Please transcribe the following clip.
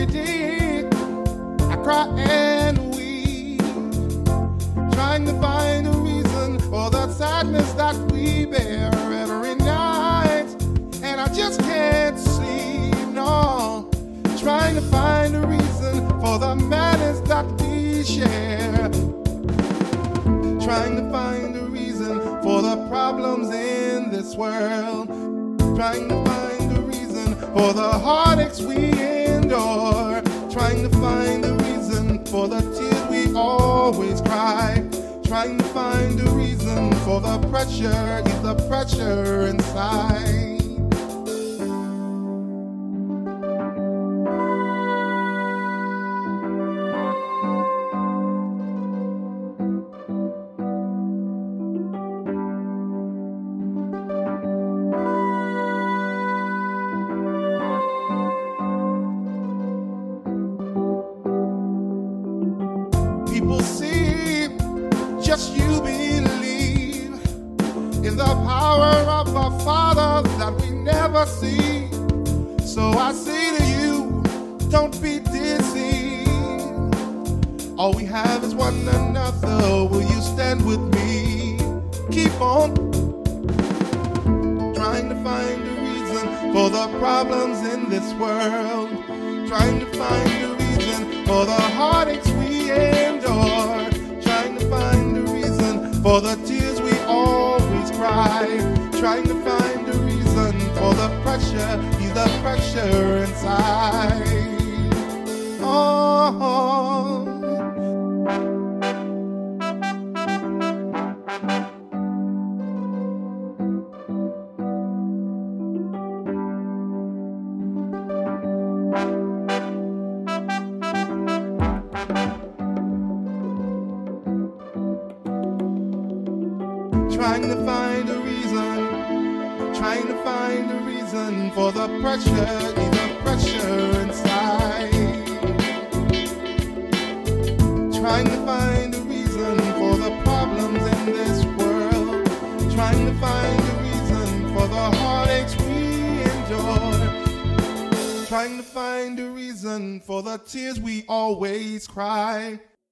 every day I cry and weep, trying to find a reason for the sadness that we bear every night. And I just can't sleep, no, trying to find a reason for the madness that we share. Trying to find a reason for the problems in this world. Trying to find a reason for the heartaches we endure for the tears we always cry. Trying to find a reason for the pressure, is the pressure inside. People see, just you believe in the power of a Father that we never see. So I say to you, don't be deceived. All we have is one another. Will you stand with me? Keep on trying to find a reason for the problems in this world. Trying to find a reason for the heartaches we endure. For the tears we always cry. Trying to find a reason for the pressure, he's the pressure inside. Trying to find a reason, trying to find a reason for the pressure, the pressure inside. Trying to find a reason for the problems in this world. Trying to find a reason for the heartaches we endure. Trying to find a reason for the tears we always cry.